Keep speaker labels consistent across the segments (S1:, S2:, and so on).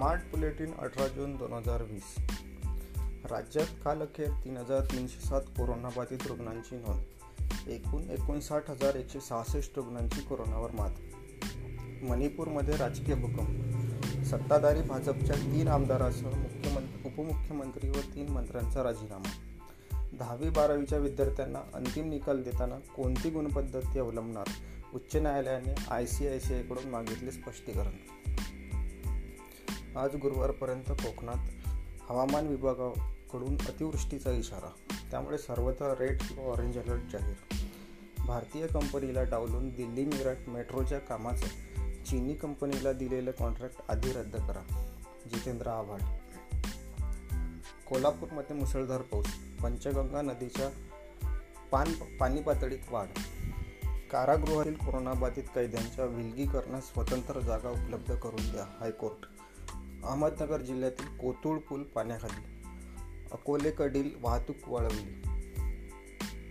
S1: Smart bulletin अठरा जून दोन हजार वीस. राज्यात काल अखेर तीन हजार तीनशे सात कोरोनाबाधित रुग्णांची नोंद. एकूण एकोणसाठ हजार एकशे सहासष्ट रुग्णांची कोरोनावर मात. मणिपूरमध्ये राजकीय भूकंप. सत्ताधारी भाजपच्या तीन आमदारासह मुख्यमंत्री उपमुख्यमंत्री व तीन मंत्र्यांचा राजीनामा. दहावी बारावीच्या विद्यार्थ्यांना अंतिम निकाल देताना कोणती गुणपद्धती अवलंबणार? उच्च न्यायालयाने आय सी आय सी आयकडून मागितले स्पष्टीकरण. आज गुरुवारपर्यंत कोकणात हवामान विभागाकडून अतिवृष्टीचा इशारा. त्यामुळे सर्वत्र रेड किंवा ऑरेंज अलर्ट जाहीर. भारतीय कंपनीला डावलून दिल्ली मिरट मेट्रोच्या कामाचं चीनी कंपनीला दिलेलं कॉन्ट्रॅक्ट आधी रद्द करा. जितेंद्र आव्हाड. कोल्हापूरमध्ये मुसळधार पाऊस. पंचगंगा नदीच्या पान पाणी पातळीत वाढ. कारागृहातील कोरोनाबाधित कैद्यांच्या विलगीकरणास स्वतंत्र जागा उपलब्ध करून द्या हायकोर्ट. अहमदनगर जिल्ह्यातील कोथुळ पूल पाण्याखाली अकोलेकडील वाहतूक वळवली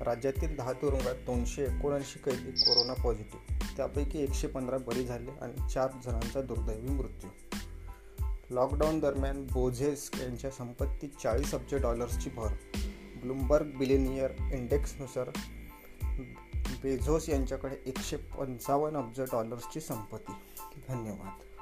S1: राज्यातील दहा तुरुंगात दोनशे एकोणऐंशी कैदी कोरोना पॉझिटिव्ह त्यापैकी एकशे पंधरा बरी झाले आणि चार जणांचा दुर्दैवी मृत्यू. लॉकडाऊन दरम्यान बोझेस यांच्या संपत्तीत चाळीस अब्ज डॉलर्सची भर. ब्लूमबर्ग बिलेनियर इंडेक्सनुसार बेझोस यांच्याकडे एकशे पंचावन्न अब्ज डॉलर्सची संपत्ती. धन्यवाद.